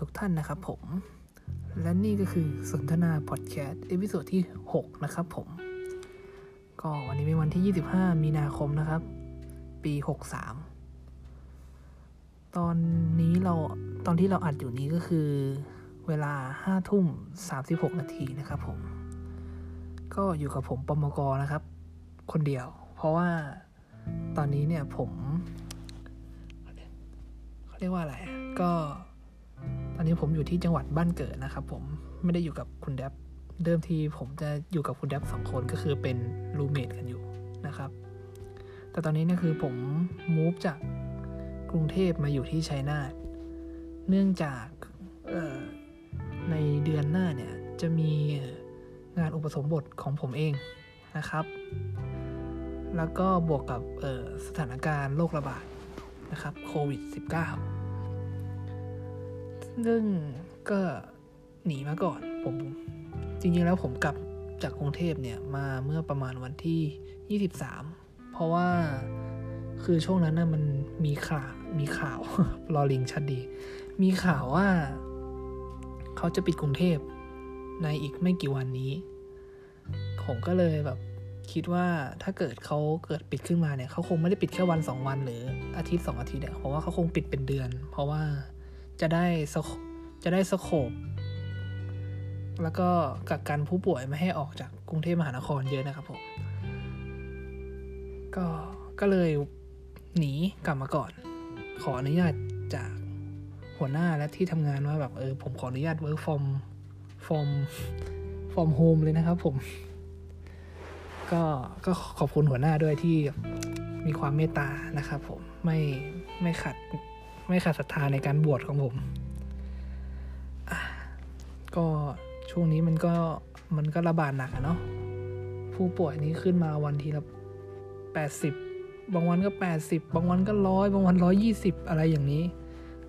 ทุกท่านนะครับผม และนี่ก็คือสนทนา Podcast episode ที่ 6 นะครับผม ก็วันนี้เป็นวันที่ 25 มีนาคมนะครับ ปี 63 ตอนนี้เราตอนที่เราอัดอยู่นี้ก็คือเวลา5ทุ่ม 36 นาทีนะครับผม ก็อยู่กับผมปมกนะครับ คนเดียว เพราะว่าตอนนี้เนี่ยผมเขาเรียกว่าอะไรก็ อนนี้ผมอยู่ที่จังหวัดบ้านเกิดนะครับ ผมไม่ได้อยู่กับคุณแดบเดิมทีผมจะอยู่กับคุณแดบสองคนก็คือเป็นรูเมทกันอยู่นะครับ แต่ตอนนี้เนี่ยคือผมมูฟจากกรุงเทพมาอยู่ที่ชัยนาทเนื่องจากในเดือนหน้าเนี่ยจะมีงานอุปสมบทของผมเองนะครับ แล้วก็บวกกับสถานการณ์โรคระบาดนะครับโควิด -19 ซึ่องก็หนีมาก่อน ผม จริงๆแล้วผมกลับจากกรุงเทพเนี่ยมาเมื่อประมาณวันที่ 23 เพราะว่าคือช่วงนั้นนะมันมีข่าวมีข่าวรอลิงชัดดี มีข่าวว่า เขาจะปิดกรุงเทพในอีกไม่กี่วันนี้ ผมก็เลยแบบคิดว่าถ้าเกิดเขาเกิดปิดขึ้นมาเนี่ยเขาคงไม่ได้ปิดแค่วันสองวันหรืออาทิตย์สองอาทิตย์เนี่ยเพราะว่าเขาคงปิดเป็นเดือน เพราะว่า จะได้สโคจะได้สโคบแล้วก็กักกันผู้ป่วยไม่ให้ออกจากกรุงเทพมหานครเยอะนะครับผม ก็ก็เลยหนีกลับมาก่อน ขออนุญาตจากหัวหน้าและที่ทำงานว่าแบบเออผมขออนุญาต work from from from home เลยนะครับผม ก็ก็ขอบคุณหัวหน้าด้วยที่มีความเมตตานะครับผมไม่ไม่ขัด ไม่ขาดศรัทธาในการบวชของผมก็ช่วงนี้มันก็มันก็ระบาดหนักอะเนาะผู้ป่วยนี้ขึ้นมาวันทีละแปดสิบบางวันก็แปดสิบบางวันก็ร้อยบางวันร้อยยี่สิบอะไรอย่างนี้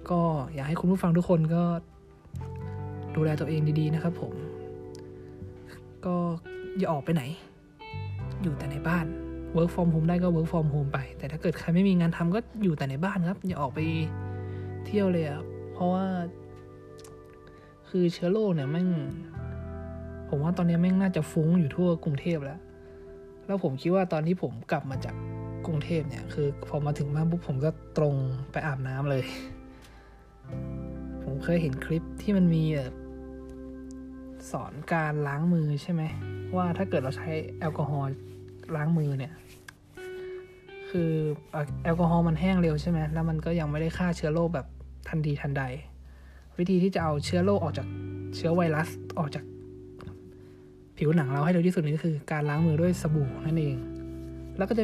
ก็อยากให้คุณผู้ฟังทุกคนก็ดูแลตัวเองดีๆนะครับผม ก็อย่าออกไปไหน อยู่แต่ในบ้าน work from home ได้ก็ work from home ไป แต่ถ้าเกิดใครไม่มีงานทำก็อยู่แต่ในบ้านครับ อย่าออกไป เที่ยวเลยอะเพราะว่า คือเชื้อโรคเนี่ยแม่งผมว่าตอนนี้แม่งน่าจะฟุ้งอยู่ทั่วกรุงเทพแล้ว แล้วผมคิดว่าตอนที่ผมกลับมาจากกรุงเทพเนี่ย คือพอมาถึงบ้านปุ๊บผมก็ตรงไปอาบน้ำเลย ผมเคยเห็นคลิปที่มันมีแบบสอนการล้างมือใช่ไหม ว่าถ้าเกิดเราใช้แอลกอฮอล์ล้างมือเนี่ย คือแอลกอฮอล์มันแห้งเร็วใช่ไหมแล้วมันก็ยังไม่ได้ฆ่าเชื้อโรคแบบทันทีทันใด วิธีที่จะเอาเชื้อโรคออกจากเชื้อไวรัสออกจากผิวหนังเราให้เร็วที่สุดนี่ก็คือการล้างมือด้วยสบู่นั่นเอง แล้วก็จะ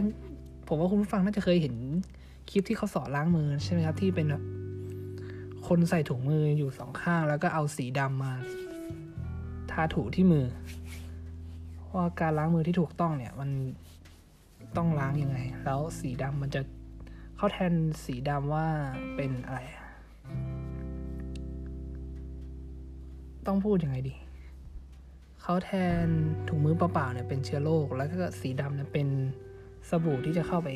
ผมว่าคุณผู้ฟังน่าจะเคยเห็นคลิปที่เขาสอนล้างมือใช่ไหมครับที่เป็นแบบคนใส่ถุงมืออยู่สองข้าง แล้วก็เอาสีดำมา ทาถูที่มือว่าการล้างมือที่ถูกต้องเนี่ย มัน ต้องล้างยังไง แล้วสีดำมันจะเข้าแทนสีดำว่าเป็นอะไร ต้องพูดยังไงดี เขาแทนถุงมือเปล่าๆเนี่ยเป็นเชื้อโรค แล้วก็สีดำเนี่ยเป็นสบู่ที่จะเข้าไป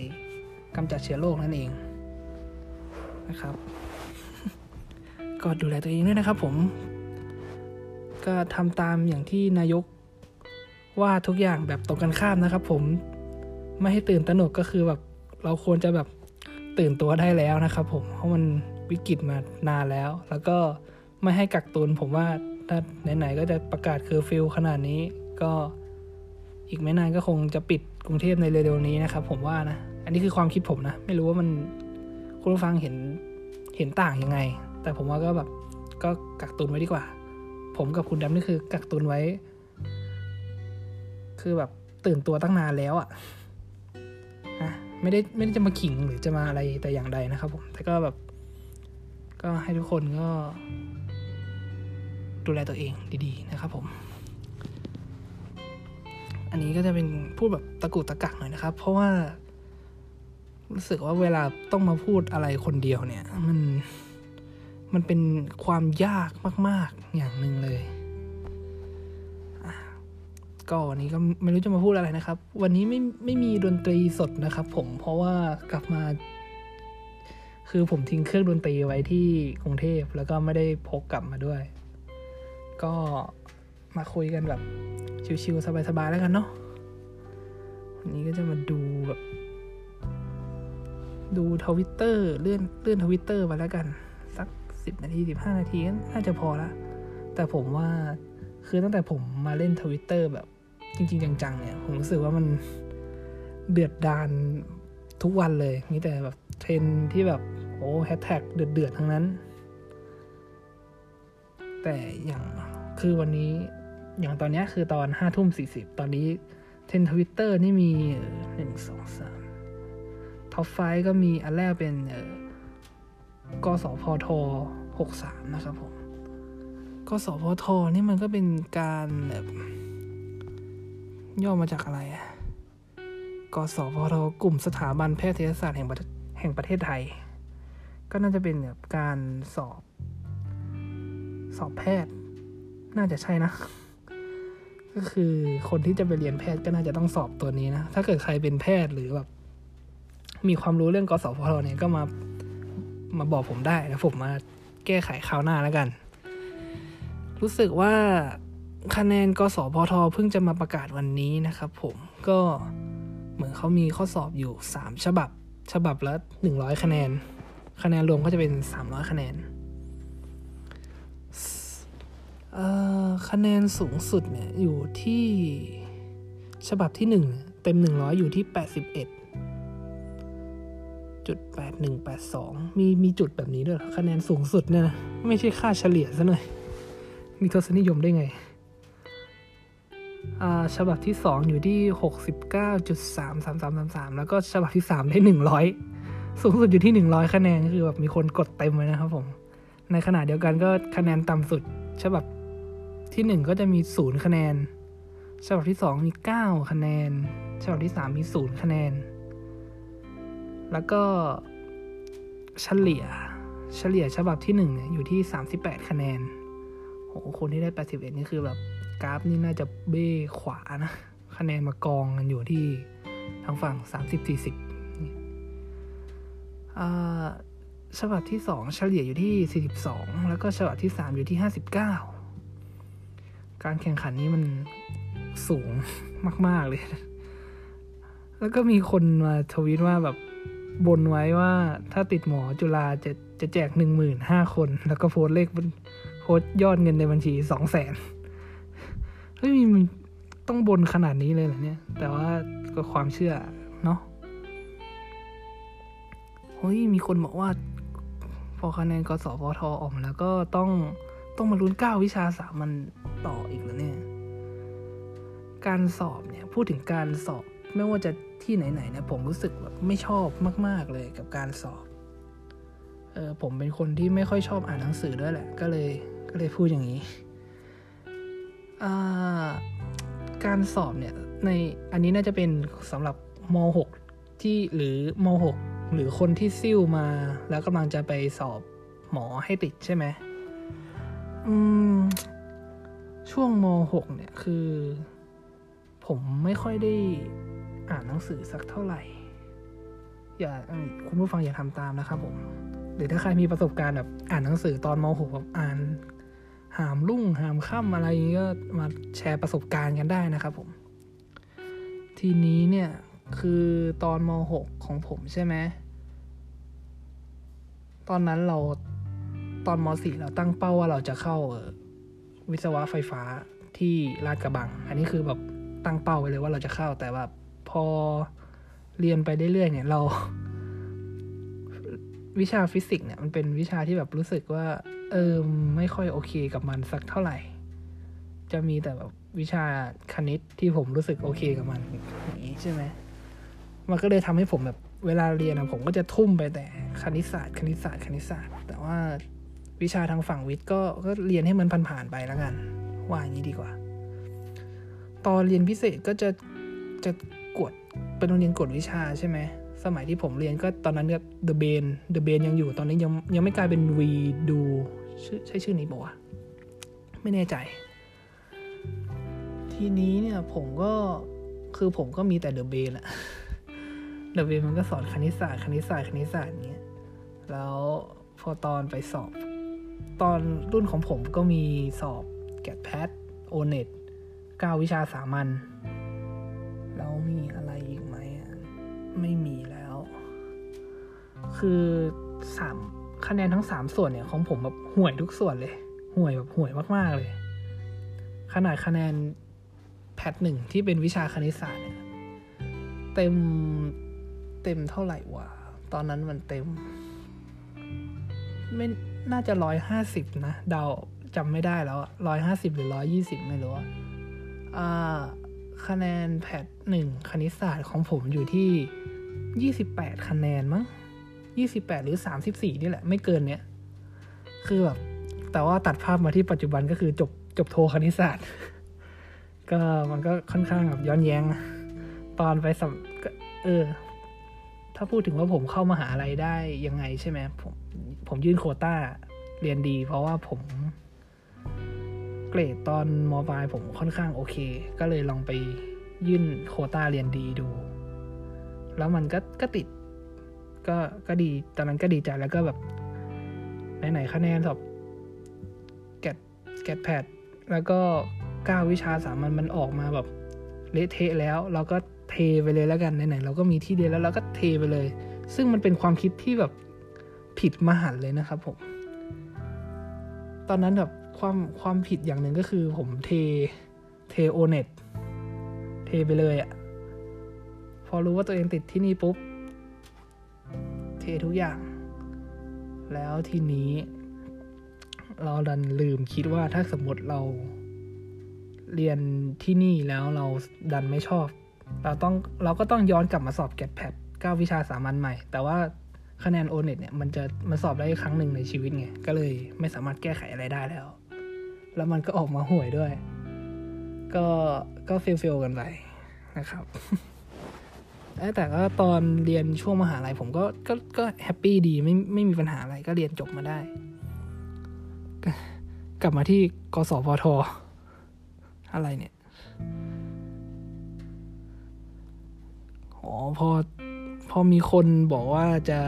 กำจัดเชื้อโรคนั่นเองนะครับ ก็ดูแลตัวเองด้วยนะครับผม ก็ทำตามอย่างที่นายกว่าทุกอย่างแบบตรงกันข้ามนะครับผม ไม่ให้ตื่นตระหนกก็คือแบบเราควรจะแบบตื่นตัวได้แล้วนะครับผมเพราะมันวิกฤตมานานแล้ว แล้วก็ไม่ให้กักตุนผมว่าถ้าไหนๆก็จะประกาศเคอร์ฟิวขนาดนี้ก็อีกไม่นานก็คงจะปิดกรุงเทพในเร็วๆนี้นะครับ ผมว่านะ อันนี้คือความคิดผมนะ ไม่รู้ว่ามันคุณผู้ฟังเห็นเห็นต่างยังไง แต่ผมว่าก็แบบก็กักตุนไว้ดีกว่า ผมกับคุณดำนี่คือกักตุนไว้ คือแบบตื่นตัวตั้งนานแล้วอะ่ะ ไม่ได้ไม่ได้จะมาขิงหรือจะมาอะไรแต่อย่างใดนะครับผมแต่ก็แบบ ก็ให้ทุกคนก็ ดูแลตัวเองดีๆนะครับผม อันนี้ก็จะเป็นพูดแบบตะกุกตะกักหน่อยนะครับ เพราะว่า รู้สึกว่าเวลาต้องมาพูดอะไรคนเดียวเนี่ย มันมันเป็นความยากมาก ๆอย่างหนึ่งเลย ก็วันนี้ก็ไม่รู้จะมาพูดอะไรนะครับ วันนี้ไม่ไม่มีดนตรีสดนะครับ ผมเพราะว่ากลับมา คือผมทิ้งเครื่องดนตรีไว้ที่กรุงเทพแล้วก็ไม่ได้พกกลับมาด้วย ก็มาคุยกันแบบชิวๆสบายๆแล้วกันเนาะวันนี้ก็จะมาดูแบบดูทวิตเตอร์เลื่อนเลื่อนทวิตเตอร์ไปแล้วกัน สักสิบนาทีสิบห้านาทีก็น่าจะพอละแต่ผมว่าคือตั้งแต่ผมมาเล่นทวิตเตอร์แบบ จริง ๆ จังๆเนี่ยผมรู้สึกว่ามันเดือดดานทุกวันเลย มีแต่แบบเทรนด์ที่แบบโอ้แฮชแท็กเดือดๆทั้งนั้น แต่อย่างคือวันนี้อย่างตอนนี้คือตอนห้าทุ่มสี่สิบตอนนี้เทรนด์ทวิตเตอร์นี่มีหนึ่งสองสาม top five ก็มีอันแรกเป็นเออกสพทหกสามนะครับผมกสพทนี่มันก็เป็นการแบบ ย่อมาจากอะไรอะกสพทกลุ่มสถาบันแพทยศาสตร์แห่งประแห่งประเทศไทย ก็น่าจะเป็นแบบการสอบ สอบแพทย์ น่าจะใช่นะ ก็คือคนที่จะไปเรียนแพทย์ก็น่าจะต้องสอบตัวนี้นะ ถ้าเกิดใครเป็นแพทย์หรือแบบ มีความรู้เรื่องกสพทเนี่ยก็มามาบอกผมได้แล้วผมมาแก้ไขคราวหน้าแล้วกัน รู้สึกว่า คะแนนกสพทเพิ่งจะมาประกาศวันนี้นะครับผมก็เหมือนเขามีข้อสอบอยู่สามฉบับ ฉบับละหนึ่งร้อยคะแนน คะแนนรวมก็จะเป็นสามร้อยคะแนนคะแนนสูงสุดเนี่ยอยู่ที่ฉบับที่หนึ่งเต็มหนึ่งร้อยอยู่ที่แปดสิบเอ็ดจุดแปดหนึ่งแปดสองมีมีจุดแบบนี้ด้วยคะแนนสูงสุดเนี่ยนะ ไม่ใช่ค่าเฉลี่ยซะหน่อย มีทศนิยมได้ไง ฉบับที่สองอยู่ที่หกสิบเก้าจุดสามสามสามสามสามแล้วก็ฉบับที่สามได้หนึ่งร้อยสูงสุดอยู่ที่หนึ่งร้อยคะแนนคือแบบมีคนกดเต็มเลยนะครับผม ในขณะเดียวกันก็คะแนนต่ำสุด ฉบับที่หนึ่งก็จะมีศูนย์คะแนน ฉบับที่สองมีเก้าคะแนน ฉบับที่สามมีศูนย์คะแนน แล้วก็เฉลี่ยเฉลี่ยฉบับที่หนึ่งเนี่ยอยู่ที่สามสิบแปดคะแนนโหคนที่ได้แปดสิบเอ็ดนี่คือแบบ กราฟนี่น่าจะเบ้ขวานะ คะแนนมากองกันอยู่ที่ทางฝั่งสามสิบสี่สิบฉบับที่สองเฉลี่ยอยู่ที่สี่สิบสองแล้วก็ฉบับที่สามอยู่ที่ห้าสิบเก้าการแข่งขันนี้มันสูงมาก ๆ เลย แล้วก็มีคนมาทวีตว่าแบบบนไว้ว่าถ้าติดหมอจุฬาจะจะแจกหนึ่งหมื่นห้าคน แล้วก็โพสเลขโพสยอดเงินในบัญชีสองแสน เฮ้ยมีต้องบนขนาดนี้เลยเหรอเนี่ย แต่ว่าก็ความเชื่อเนาะเฮ้ยมีคนบอกว่า พอคะแนนกสพทออกมาแล้วก็ต้องต้องมาลุ้นเก้าวิชาสามัญต่ออีกแล้วเนี่ย การสอบเนี่ยพูดถึงการสอบไม่ว่าจะที่ไหนๆเนี่ยผมรู้สึกแบบไม่ชอบมาก ๆเลยกับการสอบเออผมเป็นคนที่ไม่ค่อยชอบอ่านหนังสือด้วยแหละ ก็เลยก็เลยพูดอย่างนี้ การสอบเนี่ยในอันนี้น่าจะเป็นสำหรับม .6 ที่หรือม .6 หรือคนที่ซิ่วมา แล้วกำลังจะไปสอบหมอให้ติดใช่ไหมอืมช่วงม .6 เนี่ยคือ ผมไม่ค่อยได้อ่านหนังสือสักเท่าไหร่ อย่าคุณผู้ฟังอย่าทำตามนะครับผม หรือถ้าใครมีประสบการณ์แบบอ่านหนังสือตอนม .6 แบบอ่าน หามรุ่งหามค่ำอะไรอย่างงี้ก็มาแชร์ประสบการณ์กันได้นะครับผม ทีนี้เนี่ยคือตอนม .6 ของผมใช่ไหมตอนนั้นเราตอนม .4 เราตั้งเป้าว่าเราจะเข้าเอ่อวิศวะไฟฟ้าที่ลาดกระบัง อันนี้คือแบบตั้งเป้าไว้เลยว่าเราจะเข้าแต่ว่าพอเรียนไปเรื่อยๆเนี่ยเรา วิชาฟิสิกส์เนี่ยมันเป็นวิชาที่แบบรู้สึกว่า เออไม่ค่อยโอเคกับมันสักเท่าไหร่ จะมีแต่แบบวิชาคณิตที่ผมรู้สึกโอเคกับมันอย่างนี้ใช่ไหมมันก็เลยทำให้ผมแบบเวลาเรียนอะผมก็จะทุ่มไปแต่คณิตศาสตร์ คณิตศาสตร์ คณิตศาสตร์ แต่ว่าวิชาทางฝั่งวิทย์ก็ก็เรียนให้มันผ่านๆไปแล้วกัน ว่าอย่างนี้ดีกว่า ตอนเรียนพิเศษก็จะจะกดเป็นโรงเรียนกดวิชาใช่ไหม สมัยที่ผมเรียนก็ตอนนั้นก็ The b a n The b a n ยังอยู่ตอนนี้ยังยังไม่กลายเป็น V ดูชื่อใช่ชื่อนี้บอกว่าไม่แน่ใจ ทีนี้เนี่ยผมก็คือผมก็มีแต่ The b a n แหละ The b a n มันก็สอนคณิตศาสตร์คณิตศาสตร์คณิตศาสตร์อย่างเงี้ยแล้วพอตอนไปสอบ ตอนรุ่นของผมก็มีสอบแกดแพทโอเน็ตเก้าวิชาสามัญแล้วมีอะไรอีกไหมอะ ไม่มีแล้ว คือสามคะแนนทั้งสามส่วนเนี่ยของผมแบบห่วยทุกส่วนเลย ห่วยแบบห่วยมากๆเลย ขนาดคะแนนแพทหนึ่งที่เป็นวิชาคณิตศาสตร์เนี่ย เต็มเต็มเท่าไหร่วะ ตอนนั้นมันเต็ม ไม่น่าจะร้อยห้าสิบนะ เดาจำไม่ได้แล้วร้อยห้าสิบหรือร้อยี่สิบไม่รู้อ่า คะแนนแพทหนึ่งคณิตศาสตร์ของผมอยู่ที่ยี่สิบแปดคะแนนมั้งยี่สิบแปดหรือสามสิบสี่นี่แหละ ไม่เกินเนี้ย คือแบบ แต่ว่าตัดภาพมาที่ปัจจุบันก็คือจบจบโทคณิตศาสตร์ ก็มันก็ค่อนข้างแบบย้อนแย้งนะตอนไปสัมก็เออ ถ้าพูดถึงว่าผมเข้ามาหาอะไรได้ยังไงใช่ไหมผมผมยื่นโคต้าเรียนดี เพราะว่าผม เกรดตอนมปลายผมค่อนข้างโอเค ก็เลยลองไปยื่นโคต้าเรียนดีดู แล้วมันก็ก็ติด ก็ก็ดีตอนนั้นก็ดีใจแล้วก็แบบไหนๆคะแนนสอบแกดแกดแพดแล้วก็เก้าวิชาสามัญมันออกมาแบบเละเทะแล้ว เราก็เทไปเลยแล้วกันไหนๆเราก็มีที่เรียนแล้วเราก็เทไปเลย ซึ่งมันเป็นความคิดที่แบบผิดมหันต์เลยนะครับผมตอนนั้นแบบ ความความผิดอย่างหนึ่งก็คือผมเทเทโอเน็ตเทไปเลยอะพอรู้ว่าตัวเองติดที่นี่ปุ๊บ เททุกอย่าง แล้วทีนี้ เราดันลืมคิดว่าถ้าสมมติเราเรียนที่นี่แล้วเราดันไม่ชอบ เราต้องเราก็ต้องย้อนกลับมาสอบ GAT PAT เก้าวิชาสามัญใหม่ แต่ว่าคะแนน O-NET เนี่ย มันจะมันสอบได้ครั้งหนึ่งในชีวิตไง ก็เลยไม่สามารถแก้ไขอะไรได้แล้ว แล้วมันก็ออกมาห่วยด้วย ก็ก็ fail fail กันไปนะครับแต่ก็ตอนเรียนช่วงมหาลัยผมก็ก็ก็ happy ดีไม่ไม่มีปัญหาอะไรก็เรียนจบมาได้ กลับมาที่กสพทอะไรเนี่ยอ๋อพอพอมีคนบอกว่าจะ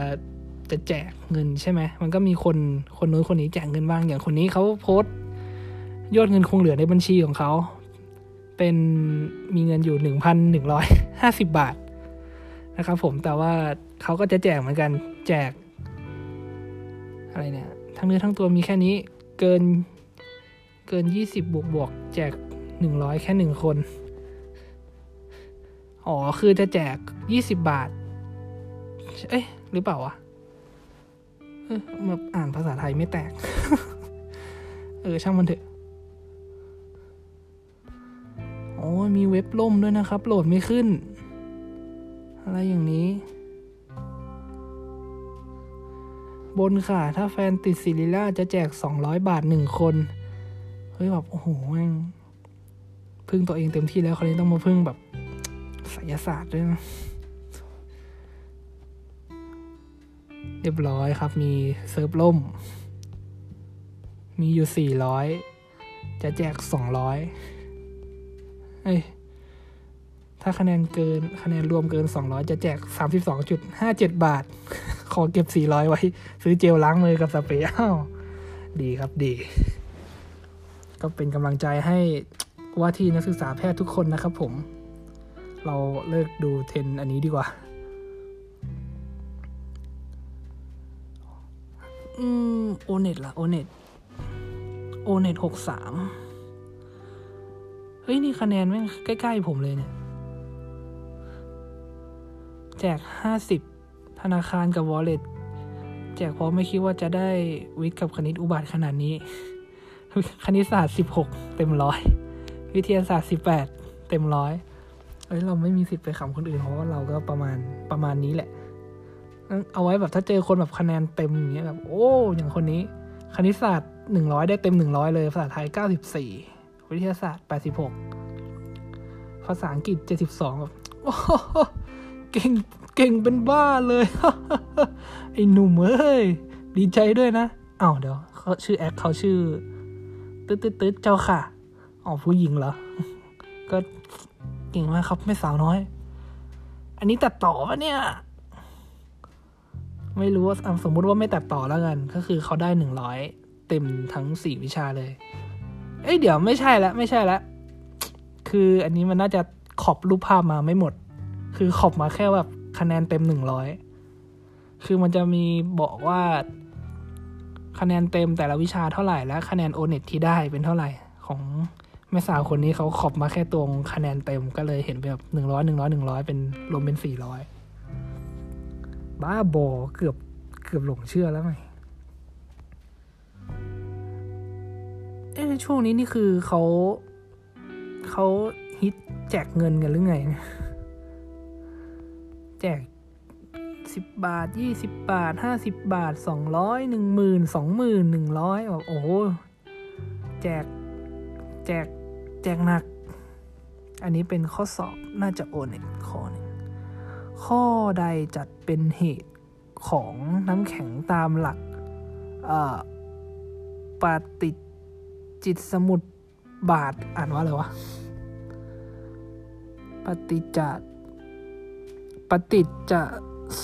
จะแจกเงินใช่ไหม มันก็มีคนคนนู้นคนนี้แจกเงินบ้าง อย่างคนนี้เขาโพสต์ ยอดเงินคงเหลือในบัญชีของเขา เป็นมีเงินอยู่หนึ่งพันหนึ่งร้อยห้าสิบบาทนะครับผมแต่ว่าเขาก็จะแจกเหมือนกันแจก อะไรเนี่ย ทั้งเนื้อทั้งตัวมีแค่นี้เกินเกินยี่สิบบวกบวกแจกหนึ่งร้อยแค่หนึ่งคน อ๋อ คือจะแจกยี่สิบบาท เอ๊ะ หรือเปล่าวะเออมาอ่านภาษาไทยไม่แตก เออ ช่างมันเถอะ โอ้มีเว็บล่มด้วยนะครับ โหลดไม่ขึ้น อะไรอย่างนี้ บนค่ะ ถ้าแฟนติดซิลิล่าจะแจกสองร้อยบาทหนึ่งคน เฮ้ย แบบโอ้โหแม่งพึ่งตัวเองเต็มที่แล้วคราวนี้ต้องมาพึ่งแบบไสยศาสตร์ด้วยนะ เรียบร้อยครับ มีเซิร์ฟล่ม มีอยู่สี่ร้อยจะแจกสองร้อย เอ้ยถ้าคะแนนเกินคะแนนรวมเกินสองร้อยจะแจกสามสิบสองจุดห้าเจ็ดบาท ขอเก็บสี่ร้อยไว้ ซื้อเจลล้างมือกับสเปรย์อ้าวดีครับดี ก็เป็นกำลังใจให้ว่าที่นักศึกษาแพทย์ทุกคนนะครับผม เราเลิกดูเทรนอันนี้ดีกว่า อืม โอเน็ตล่ะโอเน็ตโอเน็ตหกสาม เฮ้ย นี่คะแนนแม่งใกล้ๆผมเลยเนี่ย แจกห้าสิบธนาคารกับวอลเล็ตแจกเพราะไม่คิดว่าจะได้วิทย์กับคณิตอุบาทขนาดนี้ คณิตศาสตร์สิบหกเต็มร้อยวิทยาศาสตร์สิบแปดเต็มร้อยเอ้ยเราไม่มีสิทธิ์ไปขำคนอื่นเพราะว่าเราก็ประมาณประมาณนี้แหละ เอาไว้แบบถ้าเจอคนแบบคะแนนเต็มอย่างเงี้ยแบบโอ้อย่างคนนี้ คณิตศาสตร์หนึ่งร้อยได้เต็มหนึ่งร้อยเลยภาษาไทยเก้าสิบสี่ วิทยาศาสตร์แปดสิบหกภาษาอังกฤษเจ็ดสิบสองแบบเก่งเก่งเป็นบ้าเลย ไอ้หนุ่มเอ้ย ดีใจด้วยนะอ้าวเดี๋ยวเขาชื่อแอคเขาชื่อตึ๊ดตึ๊ดตึ๊ดเจ้าค่ะอ๋อผู้หญิงเหรอ ก็เก่งมากครับไม่สาวน้อย อันนี้ตัดต่อปะเนี่ย ไม่รู้ว่าสมมุติว่าไม่ตัดต่อแล้วกัน ก็คือเขาได้หนึ่งร้อยเต็มทั้งสี่วิชาเลย เอ้ยเดี๋ยวไม่ใช่และไม่ใช่และคืออันนี้มันน่าจะขอบรูปภาพมาไม่หมด คือขอบมาแค่แบบคะแนนเต็มหนึ่งร้อยคือมันจะมีบอกว่าคะแนนเต็มแต่ละวิชาเท่าไหร่และคะแนนโอเน็ตที่ได้เป็นเท่าไหร่ของแม่สาวคนนี้เขาขอบมาแค่ตรงคะแนนเต็มก็เลยเห็นแบบหนึ่งร้อยหนึ่งร้อยหนึ่งร้อยเป็นรวมเป็นสี่ร้อยบ้าบอเกือบเกือบหลงเชื่อแล้วไหม เอ้ช่วงนี้นี่คือเขาเขาฮิตแจกเงินกันหรือไงแจกสิบบาทยี่สิบบาทห้าสิบบาทสองร้อยหนึ่งหมื่นสองหมื่นหนึ่งร้อยแบบโอ้โหแจกแจกแจกหนัก อันนี้เป็นข้อสอบน่าจะโอนอีกข้อหนึ่งข้อใดจัดเป็นเหตุของน้ำแข็งตามหลักปฏิ จิตสมุดบาท อ่านว่าอะไรวะ ปฏิจจปฏิจจ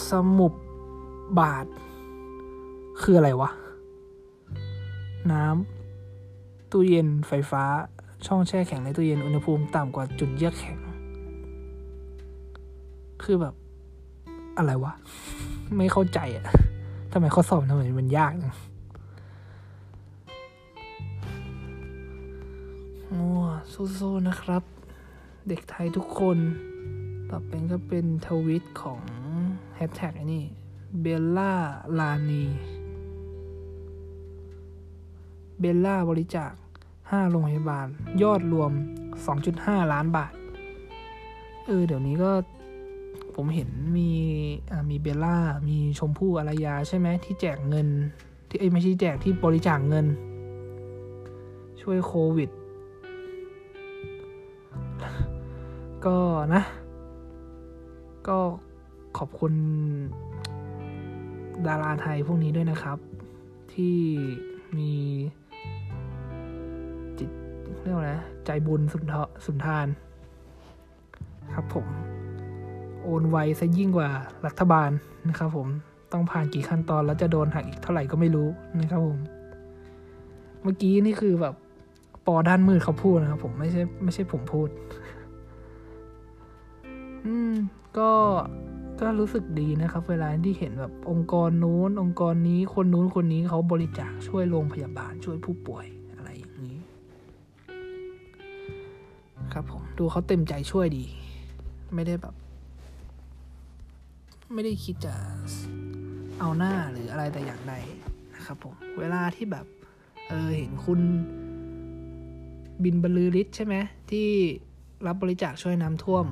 สมุปบาท คืออะไรวะ น้ำตู้เย็นไฟฟ้า ช่องแช่แข็งในตู้เย็นอุณหภูมิต่ำกว่าจุดเยือกแข็ง คือแบบ อะไรวะ ไม่เข้าใจอะทำไมข้อสอบทำไมมันยากจัง โอ้สู้ๆนะครับ เด็กไทยทุกคน ต่อไปก็เป็นทวิตของแฮชแท็กไอ้นี่เบลล่าลานี เบลล่าบริจาค 5 โรงพยาบาล ยอดรวม 2.5 ล้านบาท เออ เดี๋ยวนี้ก็ผมเห็นมีอ่ามีเบลล่า มีชมพู่อารยาใช่ไหมที่แจกเงิน ที่เอ้ไม่ใช่แจกที่บริจาคเงิน ช่วยโควิด ก็นะ ก็ขอบคุณดาราไทยพวกนี้ด้วยนะครับ ที่มีจิตเรียกว่าไงใจบุญสุนทรสุนทาน ครับผม โอนไวซะยิ่งกว่ารัฐบาลนะครับผมต้องผ่านกี่ขั้นตอนแล้วจะโดนหักอีกเท่าไหร่ก็ไม่รู้นะครับผม เมื่อกี้นี่คือแบบปอด้านมืดเขาพูดนะครับผมไม่ใช่ไม่ใช่ผมพูด อืม ก็ก็รู้สึกดีนะครับ เวลาที่เห็นแบบองค์กรนู้น องค์กรนี้คนนู้นคนนี้เขาบริจาคช่วยโรงพยาบาลช่วยผู้ป่วยอะไรอย่างนี้ ครับผมดูเขาเต็มใจช่วยดี ไม่ได้แบบ ไม่ได้คิดจะเอาหน้าหรืออะไรแต่อย่างใดนะครับผม เวลาที่แบบ เออเห็นคุณบินบรรลือฤทธิ์ใช่ไหมที่รับบริจาคช่วยน้ำท่วม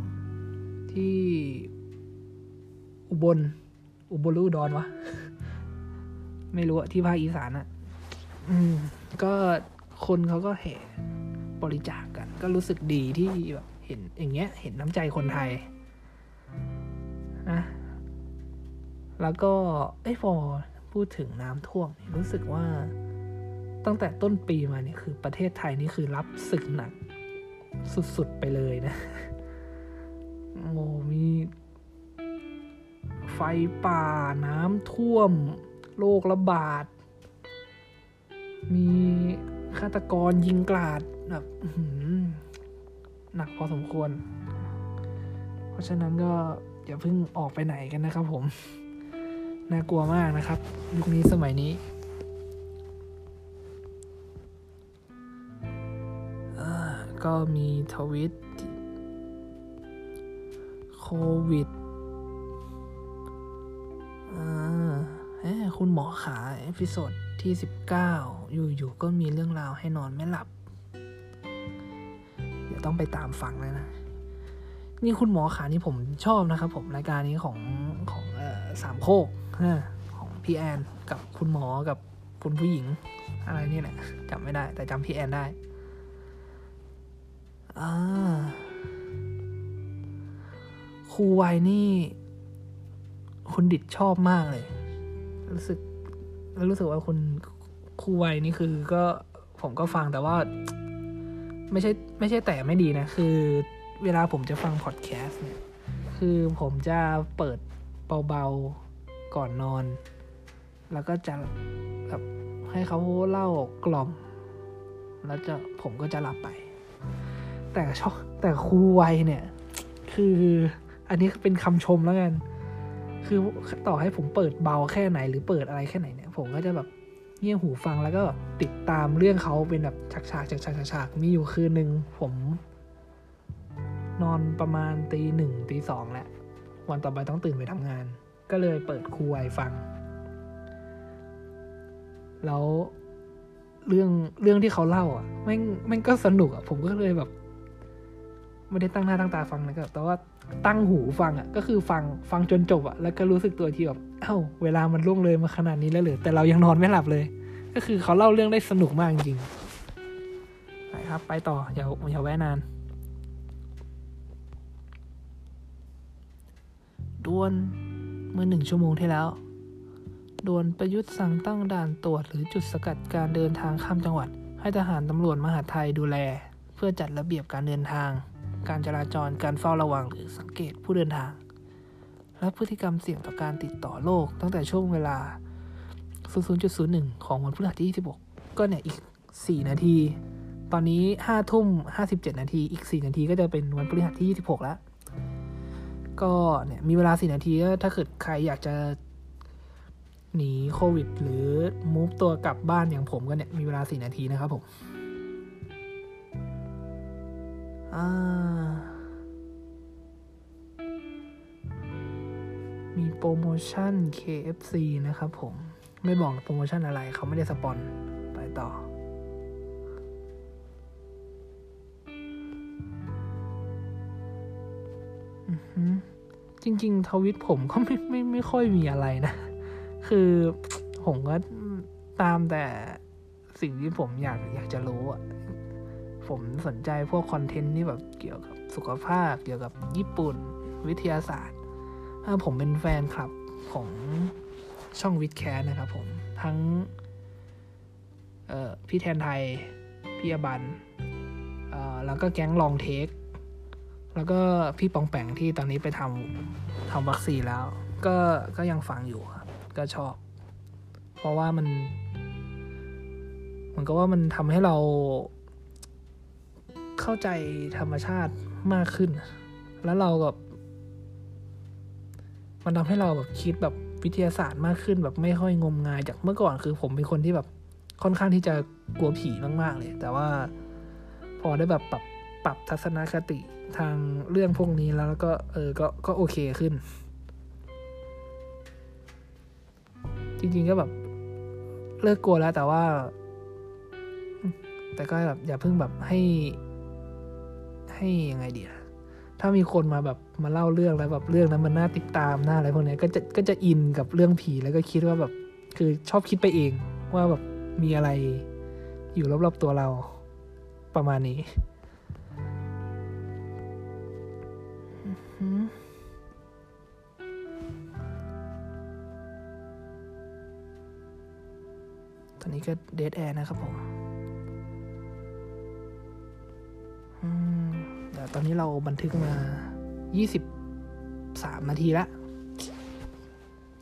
ที่อุบล อุบลหรืออุดรวะ ไม่รู้อะที่ภาคอีสานอะอืม ก็คนเขาก็แห่บริจาคกัน ก็รู้สึกดีที่แบบเห็นอย่างเงี้ย เห็นน้ำใจคนไทยนะแล้วก็ไอ้ยพอพูดถึงน้ำท่วมรู้สึกว่าตั้งแต่ต้นปีมาเนี่ยคือประเทศไทยนี่คือรับศึกหนัก สุดๆไปเลยนะ โอ้มีไฟป่าน้ำท่วม โรคระบาด มีฆาตกรยิงกราดแบบหนักพอสมควร เพราะฉะนั้นก็อย่าเพิ่งออกไปไหนกันนะครับผม น่ากลัวมากนะครับ ยุคนี้สมัยนี้ก็มีทวิต โควิดคุณหมอขา episode ที่ 19 อยู่ๆก็มีเรื่องราวให้นอนไม่หลับ เดี๋ยวต้องไปตามฟังแล้วนะ นี่คุณหมอขานี่ผมชอบนะครับผมรายการนี้ของของออสามโคกของพี่แอนกับคุณหมอกับคุณผู้หญิง อะไรนี่แหละจำไม่ได้ แต่จำพี่แอนได้อ่า ครูไวนี่คุณดิดชอบมากเลย รู้สึกรู้สึกว่าคุณครูไวนี่คือก็ผมก็ฟังแต่ว่า ไม่ใช่ไม่ใช่แต่ไม่ดีนะ คือเวลาผมจะฟังพอดแคสต์เนี่ย คือผมจะเปิดเบาๆก่อนนอน แล้วก็จะแบบให้เขาเล่ากล่อม แล้วจะผมก็จะหลับไป แต่ชอบแต่ครูไวเนี่ย คือ อันนี้เป็นคำชมแล้วกัน คือต่อให้ผมเปิดเบาแค่ไหน หรือเปิดอะไรแค่ไหนเนี่ย ผมก็จะแบบเงี่ยหูฟังแล้วก็ติดตามเรื่องเขาเป็นแบบฉากฉากฉากฉากฉากมีอยู่คืนหนึ่งผมนอนประมาณตีหนึ่งตีสองแหละ วันต่อไปต้องตื่นไปทำงาน ก็เลยเปิดครูไวฟัง แล้วเรื่องเรื่องที่เขาเล่าอะแม่งแม่งก็สนุกอะผมก็เลยแบบ ไม่ได้ตั้งหน้าตั้งตาฟังนะก็แต่ว่า ตั้งหูฟังอะก็คือฟังฟังจนจบอะแล้วก็รู้สึกตัวที่แบบเอ้าเวลามันล่วงเลยมาขนาดนี้แล้วเหรือแต่เรายังนอนไม่หลับเลย ก็คือเขาเล่าเรื่องได้สนุกมากจริงไปครับ ไปต่ออย่าอย่าแวะนานดวนเมื่อหนึ่งชั่วโมงที่แล้วดวนประยุทธ์สั่งตั้งด่านตรวจหรือจุดสกัดการเดินทางข้ามจังหวัด ให้ทหารตำรวจมหาไทยดูแล เพื่อจัดระเบียบการเดินทาง การจราจร การเฝ้าระวังหรือสังเกตผู้เดินทาง และพฤติกรรมเสี่ยงต่อการติดต่อโรคตั้งแต่ช่วงเวลา 00.01 ของวันพฤหัสที่ 26 ก็เนี่ยอีก 4 นาที ตอนนี้ 5 ทุ่ม 57 นาที อีก 4 นาทีก็จะเป็นวันพฤหัสที่ 26 แล้ว ก็เนี่ยมีเวลา 4 นาที ถ้าเกิดใครอยากจะหนีโควิด หรือมูฟตัวกลับบ้านอย่างผมก็เนี่ยมีเวลา 4 นาทีนะครับผม มีโปรโมชั่น KFC นะครับผม ไม่บอกโปรโมชั่นอะไร เขาไม่ได้สปอนไปต่อ จริง ๆ ทวิตผมก็ไม่ไม่ไม่ค่อยมีอะไรนะ คือผมก็ตามแต่สิ่งที่ผมอยากอยากจะรู้อะ ผมสนใจพวกคอนเทนต์ที่แบบเกี่ยวกับสุขภาพ เกี่ยวกับญี่ปุ่น วิทยาศาสตร์อ่าผมเป็นแฟนคลับของช่องวิดแคสนะครับผม ทั้งพี่แทนไทย พี่อบันเอ่อแล้วก็แก๊งลองเทค แล้วก็พี่ปองแปงที่ตอนนี้ไปทำทำวัคซีนแล้ว ก็ก็ยังฟังอยู่ครับ ก็ชอบ เพราะว่ามันเหมือนกับว่ามันทำให้เรา เข้าใจธรรมชาติมากขึ้น แล้วเรากับมันทำให้เราแบบคิดแบบวิทยาศาสตร์มากขึ้นแบบไม่ค่อยงมงายจากเมื่อก่อนคือผมเป็นคนที่แบบค่อนข้างที่จะกลัวผีมาก ๆ เลย แต่ว่าพอได้แบบปรับปรับทัศนคติทางเรื่องพวกนี้แล้วก็เออก็ก็โอเคขึ้น จริง ๆ ก็แบบเลิกกลัวแล้วแต่ว่า แต่ก็แบบอย่าเพิ่งแบบให้ ให้ยังไงดีอะถ้ามีคนมาแบบมาเล่าเรื่องแล้วแบบเรื่องนั้นมันน่าติดตามน่าอะไรพวกนี้ก็จะก็จะอินกับเรื่องผีแล้วก็คิดว่าแบบคือชอบคิดไปเองว่าแบบมีอะไรอยู่รอบๆตัวเราประมาณนี้ตอนนี้ก็เดทแอร์นะครับผม อืม ตอนนี้เราบันทึกมา 23 นาทีแล้ว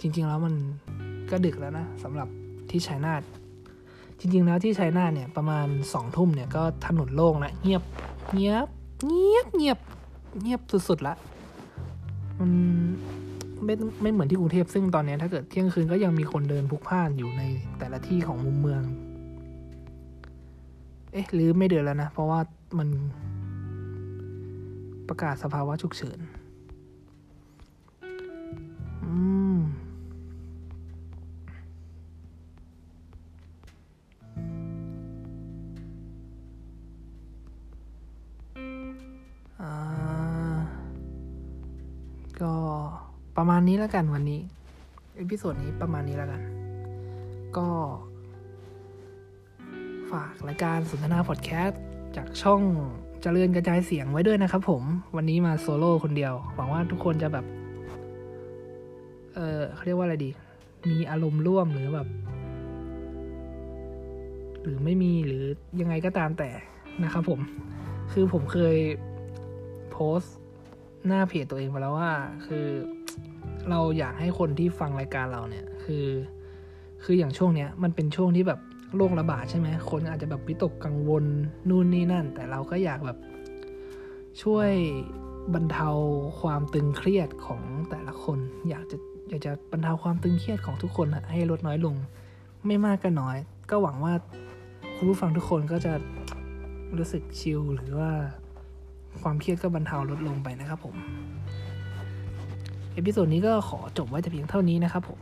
จริง ๆ แล้วมันก็ดึกแล้วนะสำหรับที่ชัยนาทจริง ๆ แล้วที่ชัยนาทเนี่ยประมาณสองทุ่มเนี่ยก็ถนนโล่งแล้วเงียบเงียบเงียบเงียบเงียบสุดๆละมันไม่ไม่เหมือนที่กรุงเทพซึ่งตอนนี้ถ้าเกิดเที่ยงคืนก็ยังมีคนเดินพลุกพล่านอยู่ในแต่ละที่ของมุมเมือง เอ๊ะหรือไม่เดินแล้วนะ เพราะว่ามัน ประกาศสภาวะฉุกเฉิน อืม อ่า ก็ประมาณนี้แล้วกันวันนี้เอพิโซดนี้ประมาณนี้แล้วกัน ก็ฝากรายการสนทนาพอดแคสต์จากช่อง เจริญกระจายเสียงไว้ด้วยนะครับ ผมวันนี้มาโซโล่คนเดียว หวังว่าทุกคนจะแบบ เออเขาเรียกว่าอะไรดี มีอารมณ์ร่วมหรือแบบ หรือไม่มีหรือยังไงก็ตามแต่นะครับผม คือผมเคยโพสต์หน้าเพจตัวเองไปแล้วว่า คือเราอยากให้คนที่ฟังรายการเราเนี่ย คือ คืออย่างช่วงเนี้ย มันเป็นช่วงที่แบบ โรคระบาดใช่ไหมคนอาจจะแบบวิตกกังวลนู่นนี่นั่น แต่เราก็อยากแบบช่วยบรรเทาความตึงเครียดของแต่ละคน อยากจะอยากจะบรรเทาความตึงเครียดของทุกคนให้ลดน้อยลง ไม่มากก็น้อย ก็หวังว่าคุณผู้ฟังทุกคนก็จะรู้สึกชิลหรือว่าความเครียดก็บรรเทาลดลงไปนะครับผม episode นี้ก็ขอจบไว้แต่เพียงเท่านี้นะครับผม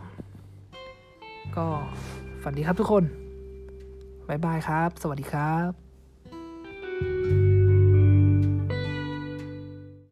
ก็ฝันดีครับทุกคน บ๊ายบายครับ สวัสดีครับ